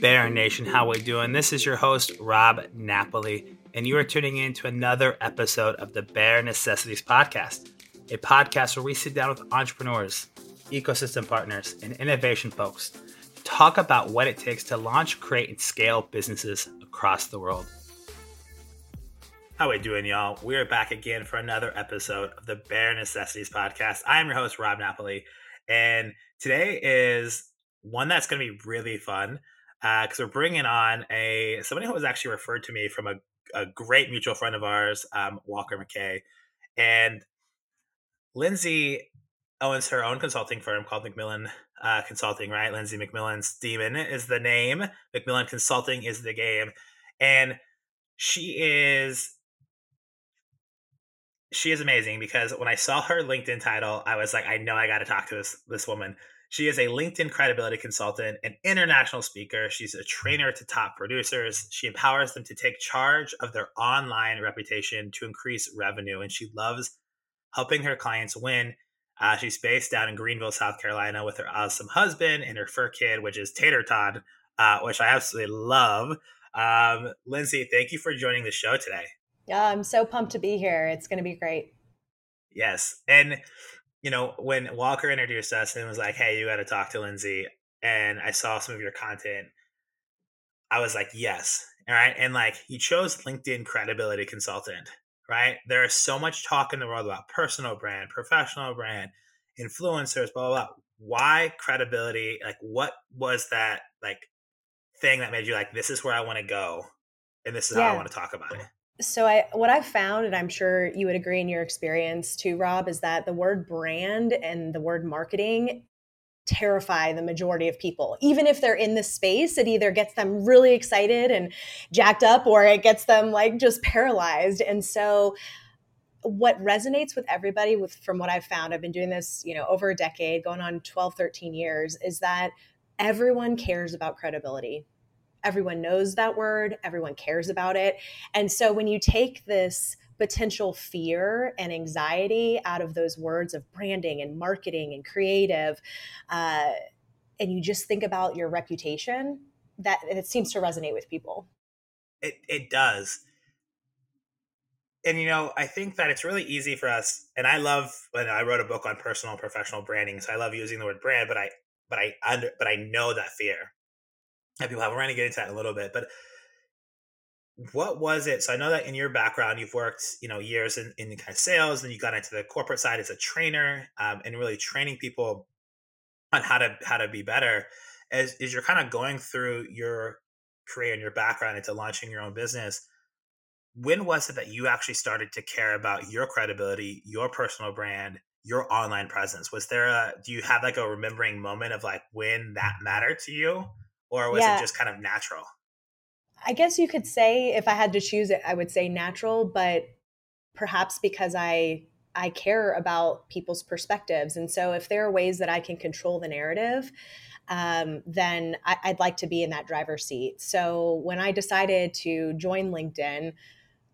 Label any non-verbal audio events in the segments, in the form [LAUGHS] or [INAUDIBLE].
Bear Nation, how are we doing? This is your host, Rob Napoli, and you are tuning in to another episode of the Bear Necessities Podcast, a podcast where we sit down with entrepreneurs, ecosystem partners, and innovation folks to talk about what it takes to launch, create, and scale businesses across the world. How are we doing, y'all? We're back again for another episode of the Bear Necessities Podcast. I am your host, Rob Napoli, and today is one that's going to be really fun because uh, we're bringing on a somebody who was actually referred to me from a, a great mutual friend of ours, um, Walker McKay, and Lindsey owns her own consulting firm called McMillion uh, Consulting. Right, Lindsey McMillion Stemann is the name. McMillion Consulting is the game, and she is she is amazing because when I saw her LinkedIn title, I was like, I know I got to talk to this this woman she is a LinkedIn credibility consultant, an international speaker. She's a trainer to top producers. She empowers them to take charge of their online reputation to increase revenue. And she loves helping her clients win. Uh, she's based down in Greenville, South Carolina, with her awesome husband and her fur kid, which is Tater Tot, uh, which I absolutely love. Um, Lindsey, thank you for joining the show today. Yeah, I'm so pumped to be here. It's going to be great. Yes. And you know, when Walker introduced us and was like, "Hey, you got to talk to Lindsey," and I saw some of your content, I was like, "Yes." All right, and like you chose LinkedIn credibility consultant, right? There is so much talk in the world about personal brand, professional brand, influencers, blah blah blah. Why credibility? Like, what was that like thing that made you like, "This is where I want to go," and this is yeah. how I want to talk about it? So I what I've found, and I'm sure you would agree in your experience too, Rob, is that the word brand and the word marketing terrify the majority of people. Even if they're in this space, it either gets them really excited and jacked up or it gets them like just paralyzed. And so what resonates with everybody with from what I've found, I've been doing this, you know, over a decade, going on 12, 13 years, is that everyone cares about credibility everyone knows that word, everyone cares about it. And so when you take this potential fear and anxiety out of those words of branding and marketing and creative, uh, and you just think about your reputation, that it seems to resonate with people. It, it does. And you know, I think that it's really easy for us. And I love when I wrote a book on personal and professional branding, so I love using the word brand. But I, but I under, but I know that fear that people have. We're going to get into that in a little bit, but what was it? So I know that in your background, you've worked, you know, years in, in kind of sales, and you got into the corporate side as a trainer, um, and really training people on how to how to be better. As, as you're kind of going through your career and your background into launching your own business, when was it that you actually started to care about your credibility, your personal brand, your online presence? Was there a do you have like a remembering moment of like when that mattered to you? Or was yeah. it just kind of natural? I guess you could say if I had to choose it, I would say natural, but perhaps because I I care about people's perspectives, and so if there are ways that I can control the narrative, um, then I, I'd like to be in that driver's seat. So when I decided to join LinkedIn,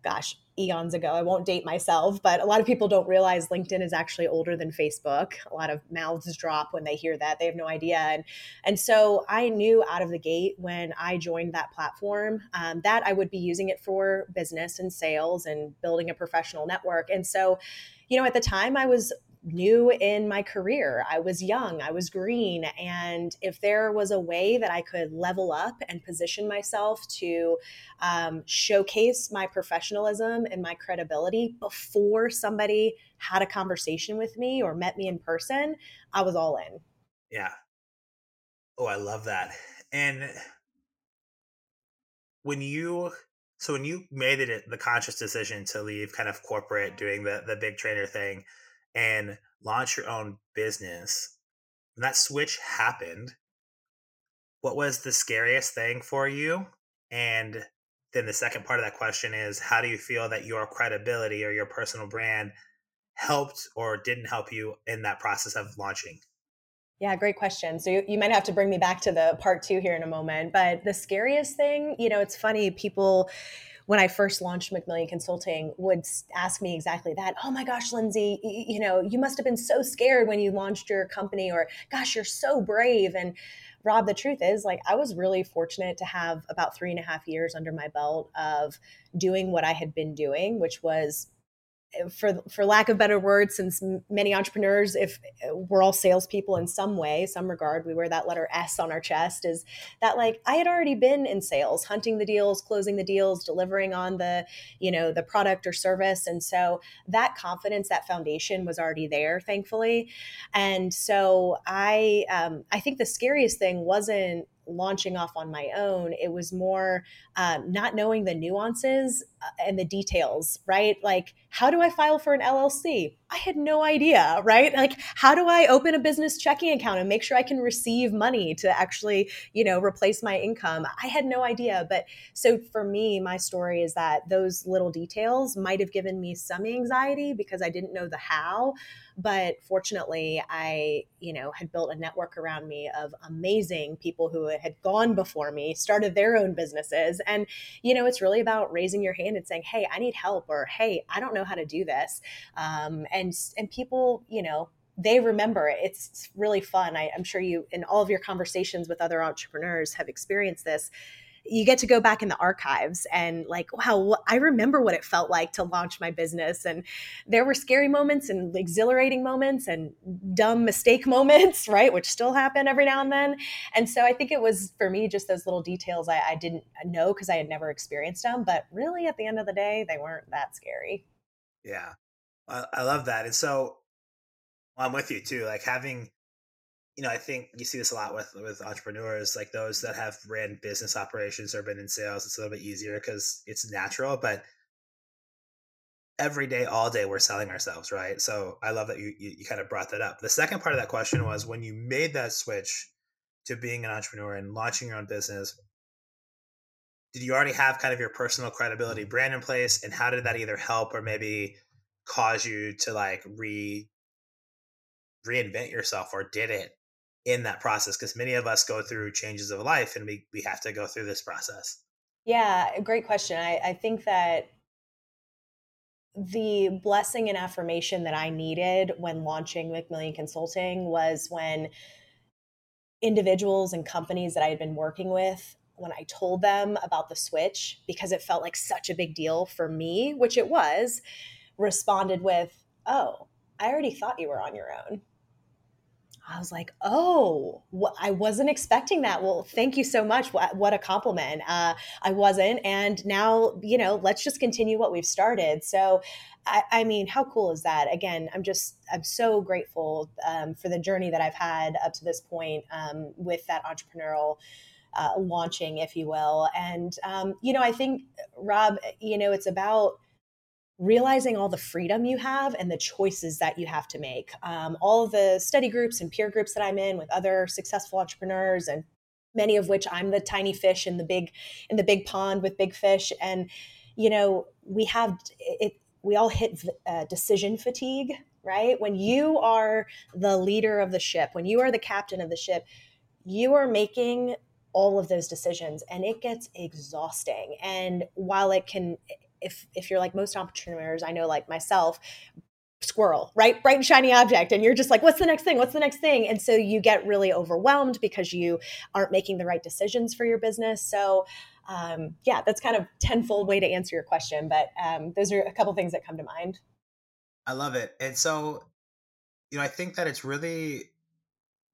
gosh, eons ago. I won't date myself, but a lot of people don't realize LinkedIn is actually older than Facebook. A lot of mouths drop when they hear that. They have no idea. And, and so I knew out of the gate when I joined that platform um, that I would be using it for business and sales and building a professional network. And so, you know, at the time I was new in my career. I was young, I was green. And if there was a way that I could level up and position myself to um, showcase my professionalism and my credibility before somebody had a conversation with me or met me in person, I was all in. Yeah. Oh, I love that. And when you so when you made it the conscious decision to leave kind of corporate doing the the big trainer thing and launch your own business, when that switch happened, what was the scariest thing for you? And then the second part of that question is how do you feel that your credibility or your personal brand helped or didn't help you in that process of launching? Yeah, great question. So you, you might have to bring me back to the part two here in a moment. But the scariest thing, you know, it's funny, people when I first launched McMillion Consulting would ask me exactly that. Oh my gosh, Lindsey, you know, you must have been so scared when you launched your company, or gosh, you're so brave. And Rob, the truth is, like, I was really fortunate to have about three and a half years under my belt of doing what I had been doing, which was for for lack of better words, since many entrepreneurs, if we're all salespeople in some way, some regard, we wear that letter S on our chest. Is that like I had already been in sales, hunting the deals, closing the deals, delivering on the you know the product or service, and so that confidence, that foundation was already there, thankfully. And so I um, I think the scariest thing wasn't launching off on my own. It was more um, not knowing the nuances and the details, right? Like, how do I file for an LLC? I had no idea, right? Like, how do I open a business checking account and make sure I can receive money to actually, you know, replace my income? I had no idea. But so for me, my story is that those little details might have given me some anxiety because I didn't know the how. But fortunately, I, you know, had built a network around me of amazing people who had gone before me, started their own businesses. And, you know, it's really about raising your hand and saying, hey, I need help, or hey, I don't know how to do this. Um, and and people, you know, they remember it. It's really fun. I, I'm sure you, in all of your conversations with other entrepreneurs, have experienced this you get to go back in the archives and like wow i remember what it felt like to launch my business. And there were scary moments and exhilarating moments and dumb mistake [LAUGHS] moments right which still happen every now and then. And so i think it was for me just those little details i, I didn't know because i had never experienced them. But really at the end of the day they weren't that scary. Yeah. I, I love that. And so i'm with you too. Like having you know, I think you see this a lot with with entrepreneurs, like those that have ran business operations or been in sales. It's a little bit easier because it's natural, but every day, all day, we're selling ourselves, right? So I love that you, you you kind of brought that up. The second part of that question was when you made that switch to being an entrepreneur and launching your own business. Did you already have kind of your personal credibility brand in place, and how did that either help or maybe cause you to like re reinvent yourself, or did it in that process because many of us go through changes of life and we, we have to go through this process. Yeah great question I, I think that the blessing and affirmation that i needed when launching McMillion consulting was when individuals and companies that i had been working with when i told them about the switch because it felt like such a big deal for me which it was responded with oh i already thought you were on your own I was like, oh, wh- I wasn't expecting that. Well, thank you so much. What, what a compliment. Uh, I wasn't. And now, you know, let's just continue what we've started. So, I, I mean, how cool is that? Again, I'm just, I'm so grateful um, for the journey that I've had up to this point um, with that entrepreneurial. Uh, launching, if you will. And, um, you know, I think, Rob, you know, it's about realizing all the freedom you have and the choices that you have to make. Um, all the study groups and peer groups that I'm in with other successful entrepreneurs and many of which I'm the tiny fish in the big in the big pond with big fish. And you know we have it we all hit uh, decision fatigue right? When you are the leader of the ship when you are the captain of the ship you are making all of those decisions and it gets exhausting. And while it can if if you're like most entrepreneurs, I know like myself, squirrel, right? Bright and shiny object. And you're just like, what's the next thing? What's the next thing? And so you get really overwhelmed because you aren't making the right decisions for your business. So um, yeah, that's kind of tenfold way to answer your question. But um, those are a couple things that come to mind. I love it. And so, you know, I think that it's really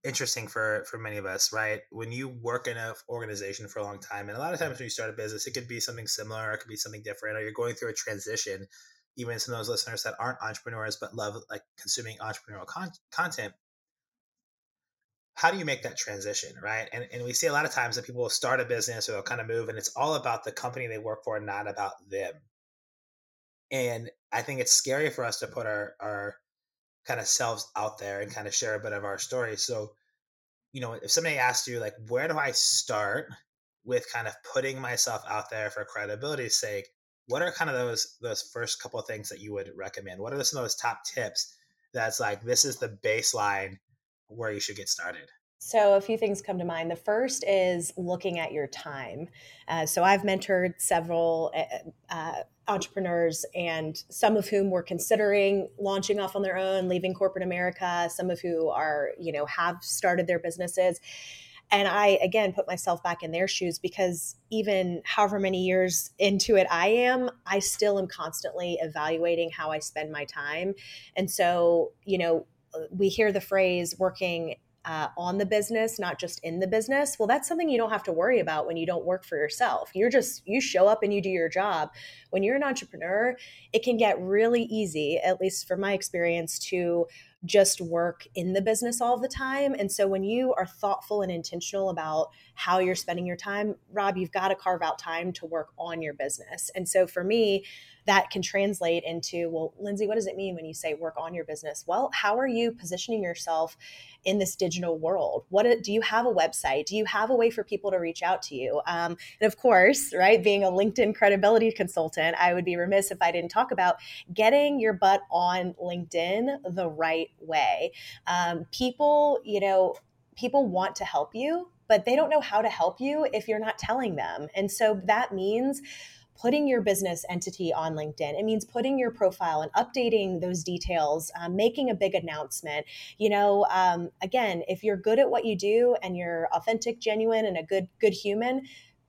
interesting for for many of us right? When you work in an organization for a long time and a lot of times when you start a business it could be something similar or it could be something different or you're going through a transition even some of those listeners that aren't entrepreneurs but love like consuming entrepreneurial con- content how do you make that transition right? And, and we see a lot of times that people will start a business or they'll kind of move and it's all about the company they work for not about them. And i think it's scary for us to put our our kind of selves out there and kind of share a bit of our story. So, you know, if somebody asked you, like, where do I start with kind of putting myself out there for credibility's sake? What are kind of those those first couple of things that you would recommend? What are some of those top tips that's like this is the baseline where you should get started? So, a few things come to mind. The first is looking at your time. Uh, so, I've mentored several uh, uh, entrepreneurs, and some of whom were considering launching off on their own, leaving corporate America. Some of who are, you know, have started their businesses. and I, again, put myself back in their shoes because even however many years into it I am, I still am constantly evaluating how I spend my time. And so, you know, we hear the phrase working uh, on the business, not just in the business. Well, that's something you don't have to worry about when you don't work for yourself. You're just, you show up and you do your job. When you're an entrepreneur, it can get really easy, at least from my experience, to just work in the business all the time. And so when you are thoughtful and intentional about how you're spending your time, Rob, you've got to carve out time to work on your business. And so for me, that can translate into, well, Lindsey, what does it mean when you say work on your business? Well, how are you positioning yourself in this digital world? What do you have a website? Do you have a way for people to reach out to you? Um, and of course, right, being a LinkedIn credibility consultant, I would be remiss if I didn't talk about getting your butt on LinkedIn the right way. Um, people, you know, people want to help you but they don't know how to help you if you're not telling them. And so that means putting your business entity on LinkedIn. It means putting your profile and updating those details, um, making a big announcement. You know, um, again, if you're good at what you do and you're authentic, genuine, and a good good human,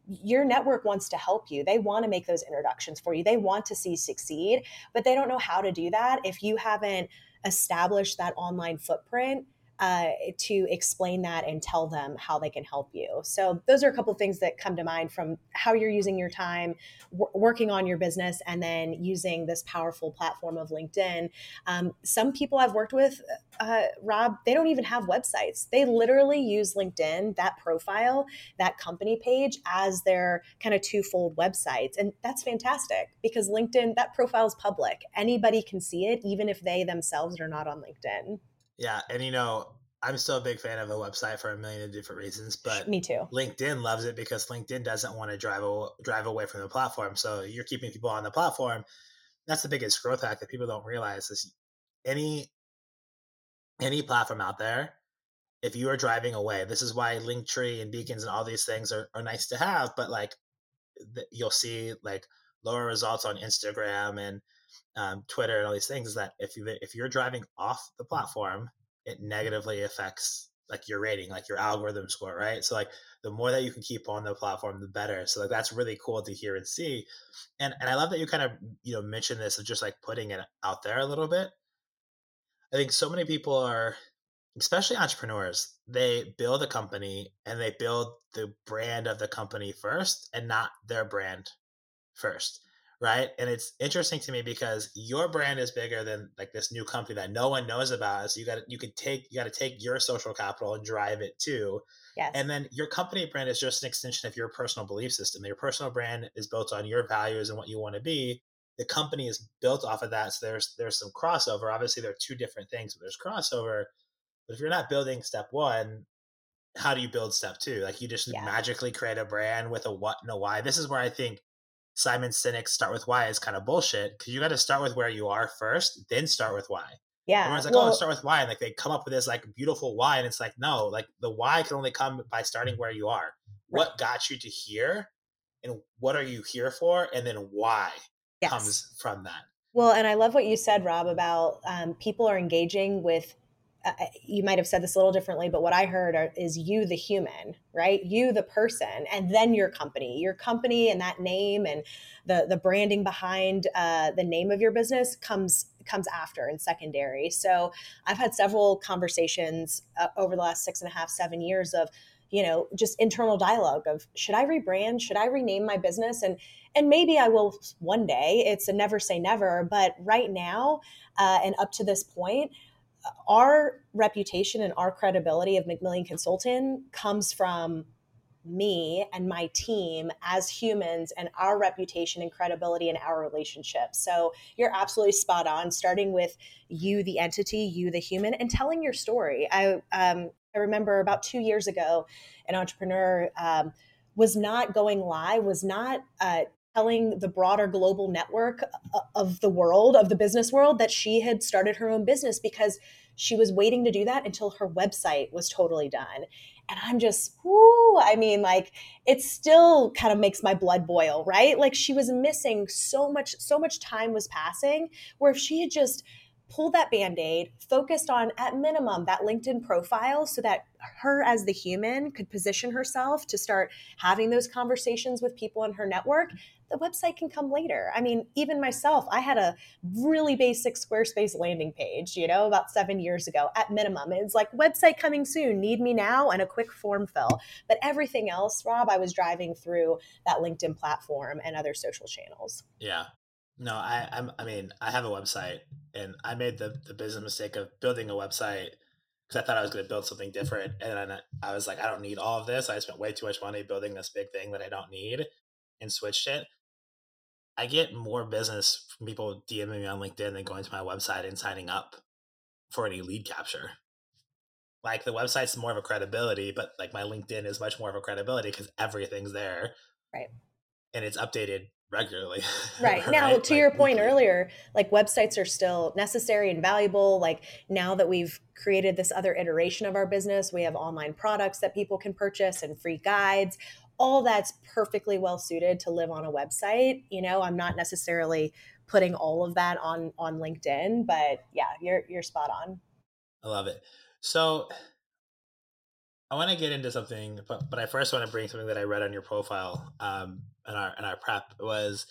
your network wants to help you. They want to make those introductions for you. They want to see you succeed, but they don't know how to do that if you haven't established that online footprint uh, to explain that and tell them how they can help you. So those are a couple of things that come to mind from how you're using your time, w- working on your business, and then using this powerful platform of LinkedIn. Um, some people I've worked with, uh, Rob, they don't even have websites. They literally use LinkedIn, that profile, that company page, as their kind of twofold websites, and that's fantastic because LinkedIn, that profile is public. Anybody can see it, even if they themselves are not on LinkedIn. Yeah, and you know, I'm still a big fan of a website for a million different reasons, but me too. LinkedIn loves it because LinkedIn doesn't want to drive a, drive away from the platform. So you're keeping people on the platform. That's the biggest growth hack that people don't realize is any any platform out there. If you are driving away, this is why Linktree and Beacons and all these things are, are nice to have. But like, you'll see like lower results on Instagram and um, Twitter and all these things is that if you if you're driving off the platform, it negatively affects like your rating, like your algorithm score, right? So like the more that you can keep on the platform, the better. So like that's really cool to hear and see. And and I love that you kind of you know mention this of just like putting it out there a little bit. I think so many people are, especially entrepreneurs, they build a company and they build the brand of the company first and not their brand first right? And it's interesting to me because your brand is bigger than like this new company that no one knows about. So you got you could take you got to take your social capital and drive it too. Yes. And then your company brand is just an extension of your personal belief system. Your personal brand is built on your values and what you want to be. The company is built off of that. So there's there's some crossover. Obviously, there are two different things, but there's crossover. But if you're not building step one, how do you build step two? Like you just yeah. magically create a brand with a what and a why. This is where I think Simon Sinek's start with why is kind of bullshit because you got to start with where you are first, then start with why. Yeah. Everyone's like, well, oh, start with why. And like they come up with this like beautiful why. And it's like, no, like the why can only come by starting where you are. What got you to here and what are you here for? And then why yes. comes from that. Well, and I love what you said, Rob, about um, people are engaging with you might have said this a little differently, but what I heard are, is you, the human, right? You, the person, and then your company, your company, and that name and the the branding behind uh, the name of your business comes comes after and secondary. So I've had several conversations uh, over the last six and a half, seven years of you know just internal dialogue of should i rebrand? Should i rename my business? And and maybe i will one day. It's a never say never. But right now uh, and up to this point our reputation and our credibility of McMillion Consulting comes from me and my team as humans and our reputation and credibility in our relationship. So you're absolutely spot on, starting with you, the entity, you, the human, and telling your story. I, um, I remember about two years ago, an entrepreneur um, was not going live, was not uh, telling the broader global network uh, of the world, of the business world, that she had started her own business because she was waiting to do that until her website was totally done. And I'm just, whoo, I mean, like, it still kind of makes my blood boil, right? Like, she was missing so much, so much time was passing where if she had just pulled that band-aid focused on at minimum that linkedin profile so that her as the human could position herself to start having those conversations with people in her network the website can come later. I mean even myself i had a really basic squarespace landing page you know about seven years ago at minimum. It's like website coming soon. Need me now? And a quick form fill. But everything else rob i was driving through that linkedin platform and other social channels. Yeah. No, I I'm, I mean I have a website and I made the the business mistake of building a website because I thought I was going to build something different. And then I was like I don't need all of this. I spent way too much money building this big thing that I don't need and switched it. I get more business from people DMing me on LinkedIn than going to my website and signing up for any lead capture. Like the website's more of a credibility, but like my LinkedIn is much more of a credibility because everything's there. Right. And it's updated regularly. [LAUGHS] Right. Now, right? to like your point weekly. earlier, like websites are still necessary and valuable. Like now that we've created this other iteration of our business, we have online products that people can purchase and free guides. All that's perfectly well suited to live on a website. You know, I'm not necessarily putting all of that on on LinkedIn, but yeah, you're you're spot on. I love it. So I want to get into something, but but I first want to bring something that I read on your profile um, in our in our prep was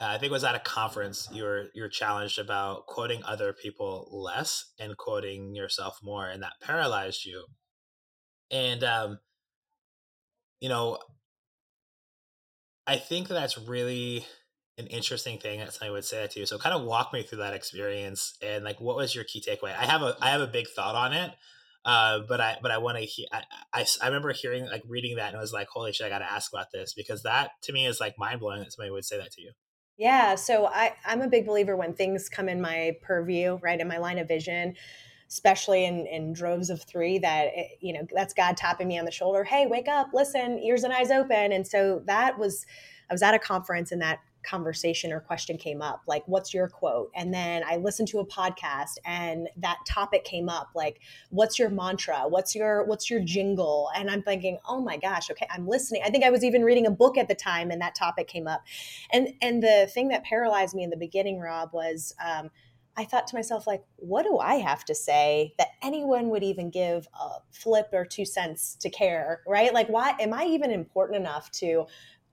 uh, I think it was at a conference you were you were challenged about quoting other people less and quoting yourself more, and that paralyzed you. And um, you know, I think that's really an interesting thing that somebody would say that to you. So kind of walk me through that experience and like what was your key takeaway? I have a I have a big thought on it, uh, but I but I want to hear. I, I, I remember hearing like reading that and I was like, holy shit, I got to ask about this because that to me is like mind blowing that somebody would say that to you. Yeah, so I I'm a big believer when things come in my purview, right, in my line of vision, especially in in droves of three. That it, you know that's God tapping me on the shoulder. Hey, wake up, listen, ears and eyes open. And so that was I was at a conference and that conversation or question came up like what's your quote and then i listened to a podcast and that topic came up like what's your mantra what's your what's your jingle and i'm thinking oh my gosh okay i'm listening i think i was even reading a book at the time and that topic came up and and the thing that paralyzed me in the beginning rob was um, I thought to myself, like, what do I have to say that anyone would even give a flip or two cents to care, right? Like, why am I even important enough to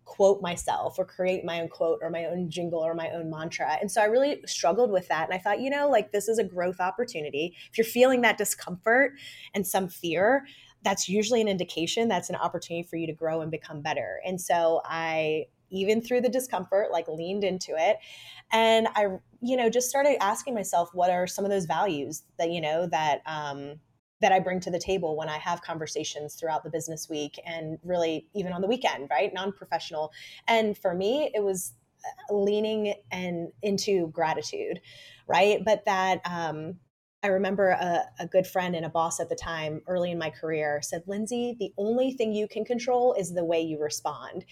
quote myself or create my own quote or my own jingle or my own mantra. And so I really struggled with that. And I thought, you know, like this is a growth opportunity. If you're feeling that discomfort and some fear, that's usually an indication that's an opportunity for you to grow and become better. And so I, even through the discomfort, like leaned into it. And I, you know, just started asking myself, what are some of those values that, you know, that, um, that I bring to the table when I have conversations throughout the business week and really even on the weekend, right? Non professional. And for me, it was uh, leaning and into gratitude, right? But that, um, I remember a, a, good friend and a boss at the time, early in my career, said, Lindsey, the only thing you can control is the way you respond.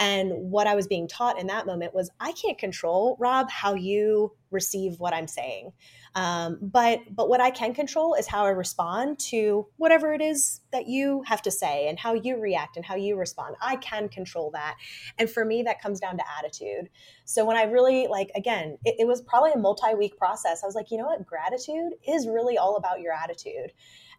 And what I was being taught in that moment was I can't control, Rob, how you receive what I'm saying. Um, but but what I can control is how I respond to whatever it is that you have to say and how you react and how you respond. I can control that, and for me, that comes down to attitude. So when I really like again, it, it was probably a multi-week process. I was like, you know what, gratitude is really all about your attitude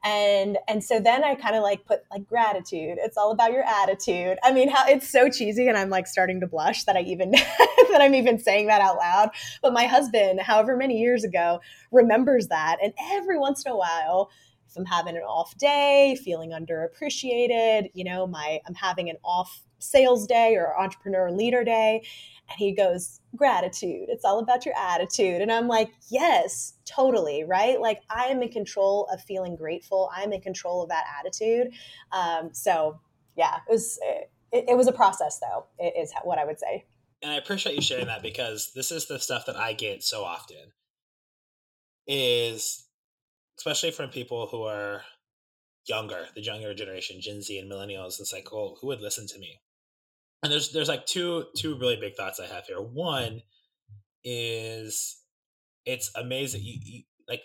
and and so then i kind of like put like gratitude. It's all about your attitude. I mean how it's so cheesy and i'm like starting to blush that i even [LAUGHS] that i'm even saying that out loud. But my husband however many years ago remembers that. And every once in a while if i'm having an off day feeling underappreciated you know my i'm having an off sales day or entrepreneur leader day and he goes, gratitude. It's all about your attitude. And I'm like, yes, totally. Right. Like I am in control of feeling grateful. I'm in control of that attitude. Um, so yeah, it was, it, it was a process though, is what I would say. And I appreciate you sharing that because this is the stuff that I get so often is especially from people who are younger, the younger generation, Gen Z and millennials. It's like, well, who would listen to me? And there's there's like two two really big thoughts I have here. One is it's amazing. You, you, like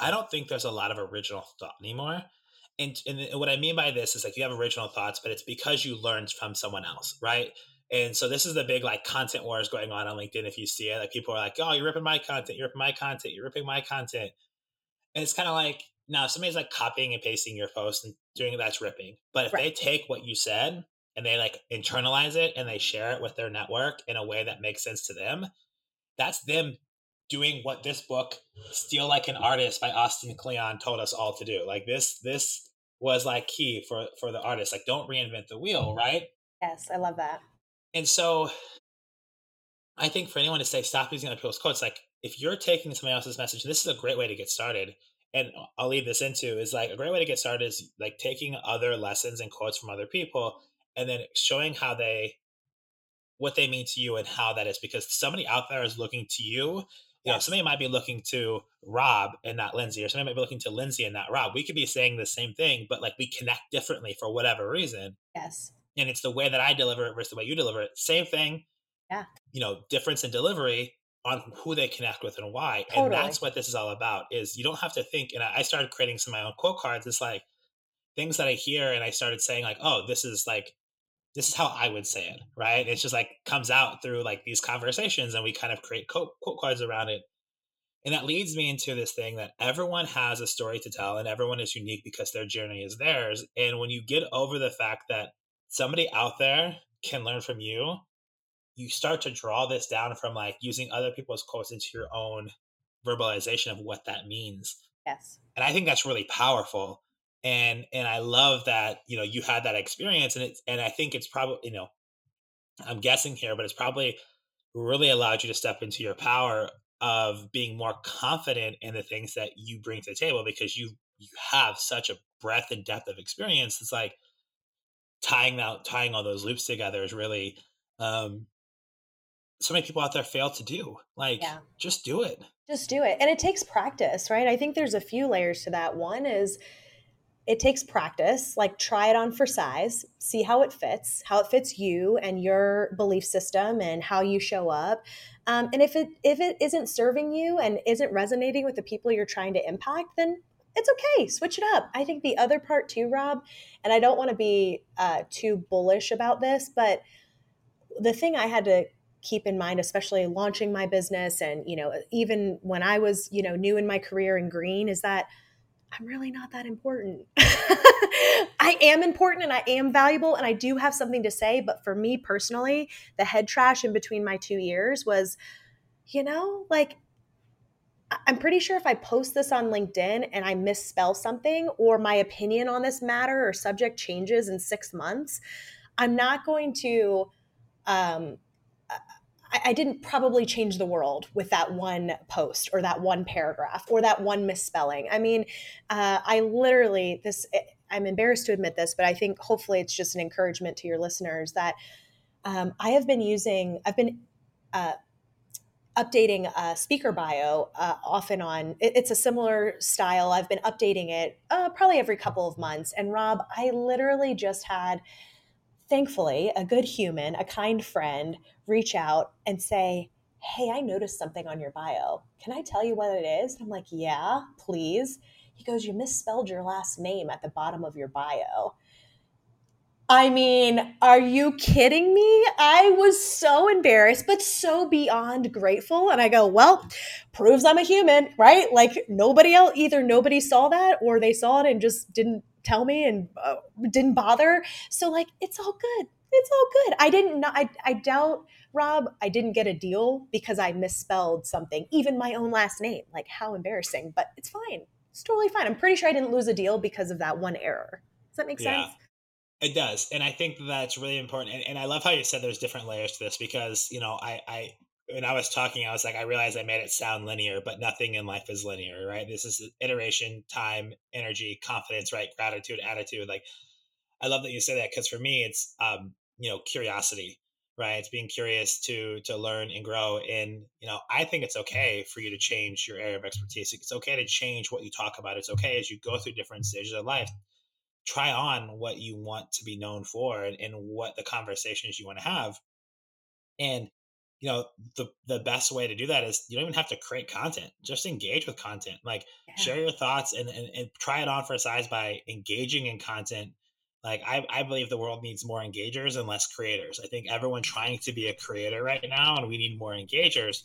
I don't think there's a lot of original thought anymore. And, and what I mean by this is like you have original thoughts, but it's because you learned from someone else, right? And so this is the big like content wars going on on LinkedIn. If you see it, like people are like, "Oh, you're ripping my content. You're ripping my content. You're ripping my content." And it's kind of like now if somebody's like copying and pasting your post and doing that's ripping. But if right. they take what you said and they like internalize it and they share it with their network in a way that makes sense to them, that's them doing what this book steal like an artist by austin kleon told us all to do. Like this this was like key for for the artist. Like don't reinvent the wheel right? Yes i love that. And so i think for anyone to say stop using other people's quotes like if you're taking somebody else's message this is a great way to get started. And i'll leave this into is like a great way to get started is like taking other lessons and quotes from other people and then showing how they what they mean to you and how that is because somebody out there is looking to you you know, somebody might be looking to Rob and not Lindsey, or somebody might be looking to Lindsey and not Rob. We could be saying the same thing, but like we connect differently for whatever reason. Yes. And it's the way that I deliver it versus the way you deliver it. Same thing. Yeah. You know, difference in delivery on who they connect with and why. Totally. And that's what this is all about is you don't have to think. And I started creating some of my own quote cards. It's like things that I hear and I started saying like, oh, this is like this is how I would say it, right? It's just like comes out through like these conversations and we kind of create quote, quote cards around it. And that leads me into this thing that everyone has a story to tell and everyone is unique because their journey is theirs. And when you get over the fact that somebody out there can learn from you, you start to draw this down from like using other people's quotes into your own verbalization of what that means. Yes. And I think that's really powerful and and I love that you know you had that experience, and it's and I think it's probably you know I'm guessing here, but it's probably really allowed you to step into your power of being more confident in the things that you bring to the table because you you have such a breadth and depth of experience. It's like tying out tying all those loops together is really um so many people out there fail to do. Like yeah. just do it. Just do it. And it takes practice, right? I think there's a few layers to that. One is it takes practice like try it on for size see how it fits how it fits you and your belief system and how you show up. Um, and if it if it isn't serving you and isn't resonating with the people you're trying to impact then it's okay switch it up. I think the other part too rob and i don't want to be uh, too bullish about this but the thing i had to keep in mind especially launching my business and you know even when i was you know new in my career in green is that I'm really not that important. [LAUGHS] I am important and I am valuable and I do have something to say. But for me personally, the head trash in between my two ears was, you know, like I'm pretty sure if I post this on LinkedIn and I misspell something or my opinion on this matter or subject changes in six months, I'm not going to um, I, I didn't probably change the world with that one post or that one paragraph or that one misspelling. I mean, uh, I literally, this, eh, I'm embarrassed to admit this, but I think hopefully it's just an encouragement to your listeners that um, I have been using, I've been, uh, updating a speaker bio uh, on. It, it's a similar style. I've been updating it uh, probably every couple of months. And Rob, I literally just had thankfully, a good human, a kind friend, reach out and say, Hey, I noticed something on your bio. Can I tell you what it is? I'm like, Yeah, please. He goes, You misspelled your last name at the bottom of your bio. I mean, are you kidding me? I was so embarrassed, but so beyond grateful. And I go, well, proves I'm a human, right? Like nobody else, either nobody saw that or they saw it and just didn't tell me and uh, didn't bother. So like it's all good. It's all good. I didn't I I doubt Rob, I didn't get a deal because I misspelled something, even my own last name. Like how embarrassing, but it's fine. It's totally fine. I'm pretty sure I didn't lose a deal because of that one error. Does that make sense? Yeah, it does. And I think that's really important. And, and I love how you said there's different layers to this because, you know, I, I when I was talking, I was like, I realized I made it sound linear, but nothing in life is linear, right? This is iteration, time, energy, confidence, right? Gratitude, attitude. Like, I love that you say that because for me, it's, um, you know, curiosity, right? It's being curious to to learn and grow. And you know, I think it's okay for you to change your area of expertise. It's okay to change what you talk about. It's okay as you go through different stages of life. Try on what you want to be known for and, and what the conversations you want to have. And you know the the best way to do that is you don't even have to create content just engage with content like yeah. share your thoughts and, and, and try it on for size by engaging in content Like I, I believe the world needs more engagers and less creators. I think everyone trying to be a creator right now, and we need more engagers.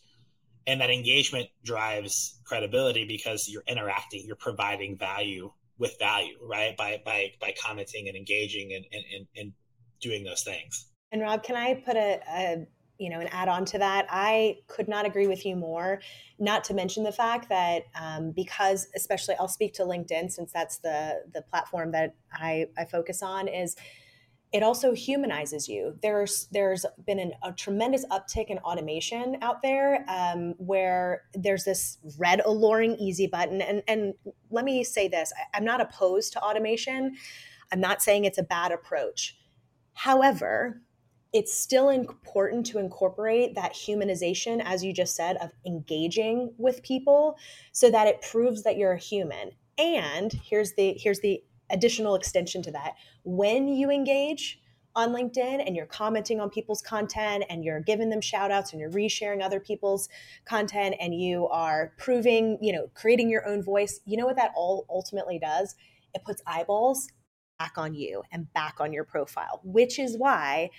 And that engagement drives credibility because you're interacting, you're providing value with value, right? By by by commenting and engaging and and, and doing those things. And Rob, can I put a, a you know, an add on to that, I could not agree with you more. Not to mention the fact that um, because, especially, I'll speak to LinkedIn since that's the the platform that I, I focus on. Is it also humanizes you. There's there's been an, a tremendous uptick in automation out there, um, where there's this red alluring easy button. And and let me say this: I, I'm not opposed to automation. I'm not saying it's a bad approach. However, it's still important to incorporate that humanization, as you just said, of engaging with people so that it proves that you're a human. And here's the here's the additional extension to that. When you engage on LinkedIn and you're commenting on people's content and you're giving them shout outs and you're resharing other people's content and you are proving, you know, creating your own voice, you know what that all ultimately does? It puts eyeballs back on you and back on your profile, which is why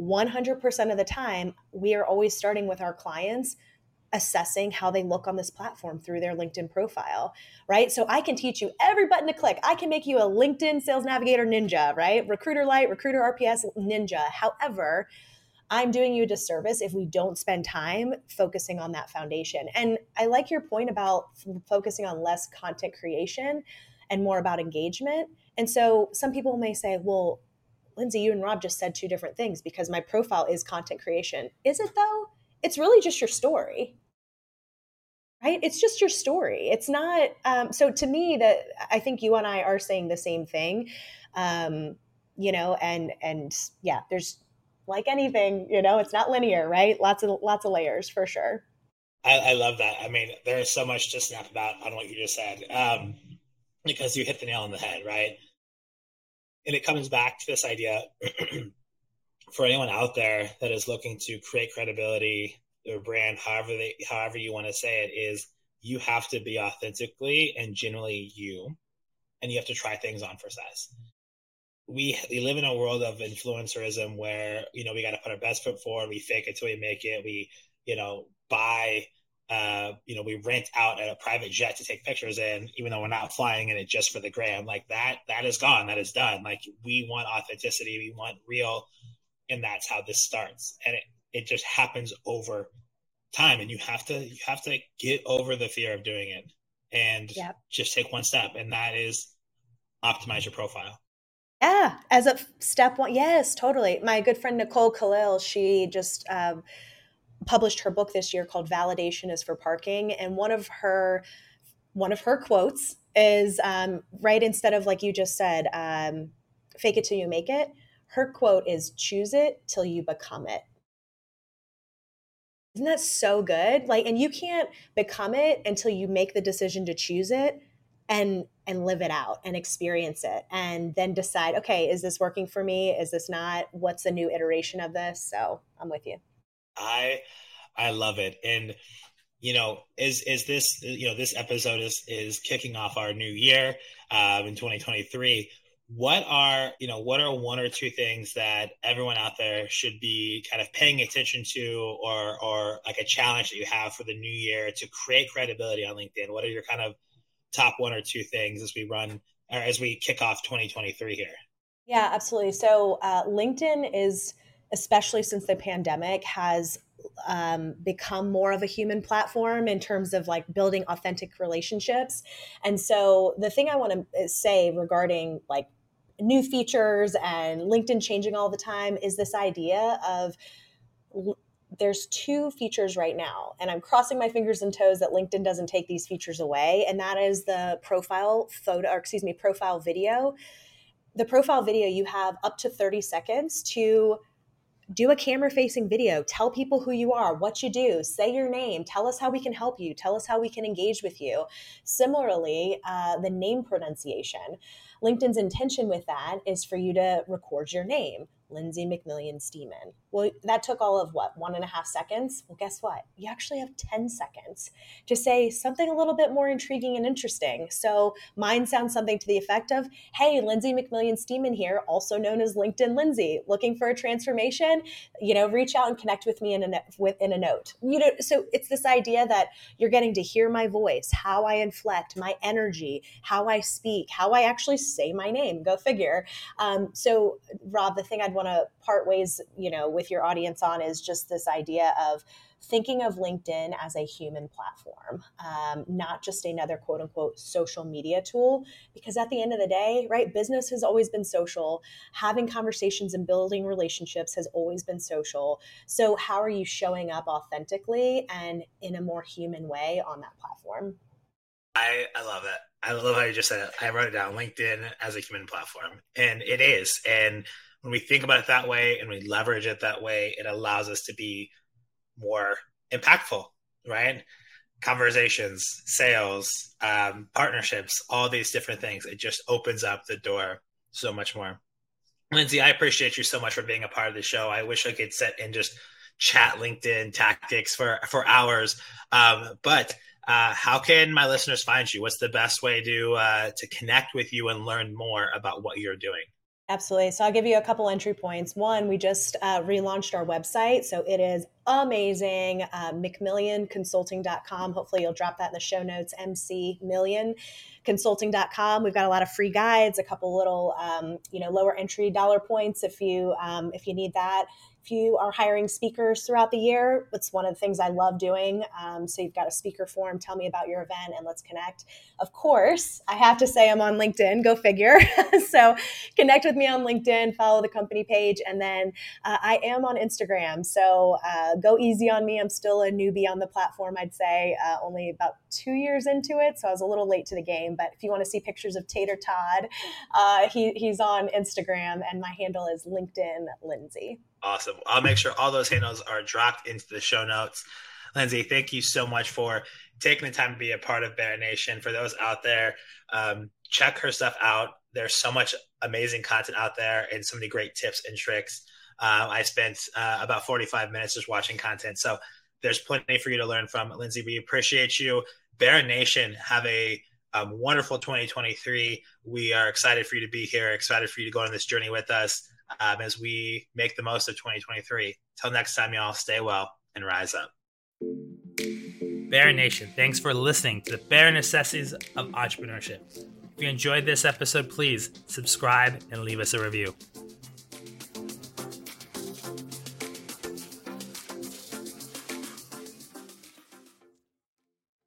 100% of the time, we are always starting with our clients assessing how they look on this platform through their LinkedIn profile, right? So I can teach you every button to click. I can make you a LinkedIn Sales Navigator ninja, right? Recruiter Lite, Recruiter RPS ninja. However, I'm doing you a disservice if we don't spend time focusing on that foundation. And I like your point about focusing on less content creation and more about engagement. And so some people may say, well, Lindsey, you and Rob just said two different things because my profile is content creation. Is it though? It's really just your story. Right? It's just your story. It's not um, so to me that I think you and I are saying the same thing. Um, you know, and and yeah, there's like anything, you know, it's not linear, right? Lots of lots of layers for sure. I, I love that. I mean, there is so much to snap about on what you just said. Um, because you hit the nail on the head, right? And it comes back to this idea [CLEARS THROAT] for anyone out there that is looking to create credibility or brand, however they, however you want to say it, is you have to be authentically and genuinely you, and you have to try things on for size. We we live in a world of influencerism where you know we got to put our best foot forward. We fake it till we make it. We you know buy uh, you know, we rent out a private jet to take pictures in, even though we're not flying in it just for the gram. Like that, that is gone. That is done. Like we want authenticity. We want real. And that's how this starts. And it, it just happens over time. And you have to, you have to get over the fear of doing it and yep. just take one step. And that is optimize your profile. Yeah. As a step one. Yes, totally. My good friend, Nicole Khalil, she just, um, published her book this year called validation is for parking and one of her one of her quotes is um, right instead of like you just said um, fake it till you make it her quote is choose it till you become it. Isn't that so good? Like and you can't become it until you make the decision to choose it and and live it out and experience it and then decide okay is this working for me? Is this not? What's the new iteration of this? So i'm with you I I love it. And you know, is is this you know this episode is is kicking off our new year um, in 2023. What are you know what are one or two things that everyone out there should be kind of paying attention to, or or like a challenge that you have for the new year to create credibility on LinkedIn? What are your kind of top one or two things as we run or as we kick off 2023 here? Yeah, absolutely. So uh, LinkedIn is especially since the pandemic, has um, become more of a human platform in terms of like building authentic relationships. And so the thing I want to uh, say regarding like new features and LinkedIn changing all the time is this idea of there's two features right now and i'm crossing my fingers and toes that linkedin doesn't take these features away and that is the profile photo or excuse me profile video the profile video you have up to 30 seconds to do a camera facing video. Tell people who you are what you do. Say your name. Tell us how we can help you. Tell us how we can engage with you. Similarly uh, the name pronunciation. Linkedin's intention with that is for you to record your name Lindsey McMillion Stemann. Well, that took all of what, one and a half seconds? Well, guess what? You actually have 10 seconds to say something a little bit more intriguing and interesting. So mine sounds something to the effect of Hey, Lindsey McMillion Stemann here, also known as LinkedIn Lindsey, looking for a transformation? You know, reach out and connect with me in a, with, in a note. You know, so it's this idea that you're getting to hear my voice, how I inflect, my energy, how I speak, how I actually say my name. Go figure. Um, so, Rob, the thing I'd want to part ways, you know, with your audience on is just this idea of thinking of LinkedIn as a human platform, um, not just another quote unquote social media tool. Because at the end of the day, right, business has always been social. Having conversations and building relationships has always been social. So, how are you showing up authentically and in a more human way on that platform? I, I love it. I love how you just said it. I wrote it down LinkedIn as a human platform, and it is. And when we think about it that way and we leverage it that way, it allows us to be more impactful, right? Conversations, sales, um, partnerships, all these different things. It just opens up the door so much more. Lindsey, I appreciate you so much for being a part of the show. I wish I could sit and just chat LinkedIn tactics for for hours, um, but uh, how can my listeners find you? What's the best way to uh, to connect with you and learn more about what you're doing? Absolutely. So I'll give you a couple entry points. One, we just uh, relaunched our website. So it is amazing. Uh, McMillionConsulting.com. Hopefully you'll drop that in the show notes. MC consulting.com we've got a lot of free guides a couple little um, you know lower entry dollar points if you um, if you need that you are hiring speakers throughout the year, it's one of the things I love doing. Um, so you've got a speaker form. Tell me about your event and let's connect. Of course, I have to say I'm on LinkedIn. Go figure. [LAUGHS] so connect with me on LinkedIn, follow the company page, and then uh, I am on Instagram. So uh, go easy on me. I'm still a newbie on the platform. I'd say uh, only about two years into it, so I was a little late to the game. But if you want to see pictures of Tater Tot, uh, he, he's on Instagram, and my handle is LinkedIn Lindsey. Awesome. I'll make sure all those handles are dropped into the show notes. Lindsey, thank you so much for taking the time to be a part of Bear Nation. For those out there, um, check her stuff out. There's so much amazing content out there and so many great tips and tricks. Uh, I spent uh, about 45 minutes just watching content. So there's plenty for you to learn from. Lindsey, we appreciate you. Bear Nation, have a um, wonderful 2023. We are excited for you to be here, excited for you to go on this journey with us um, as we make the most of 2023. Till next time, y'all, stay well and rise up. Bear Nation, thanks for listening to the Bear Necessities of Entrepreneurship. If you enjoyed this episode, please subscribe and leave us a review.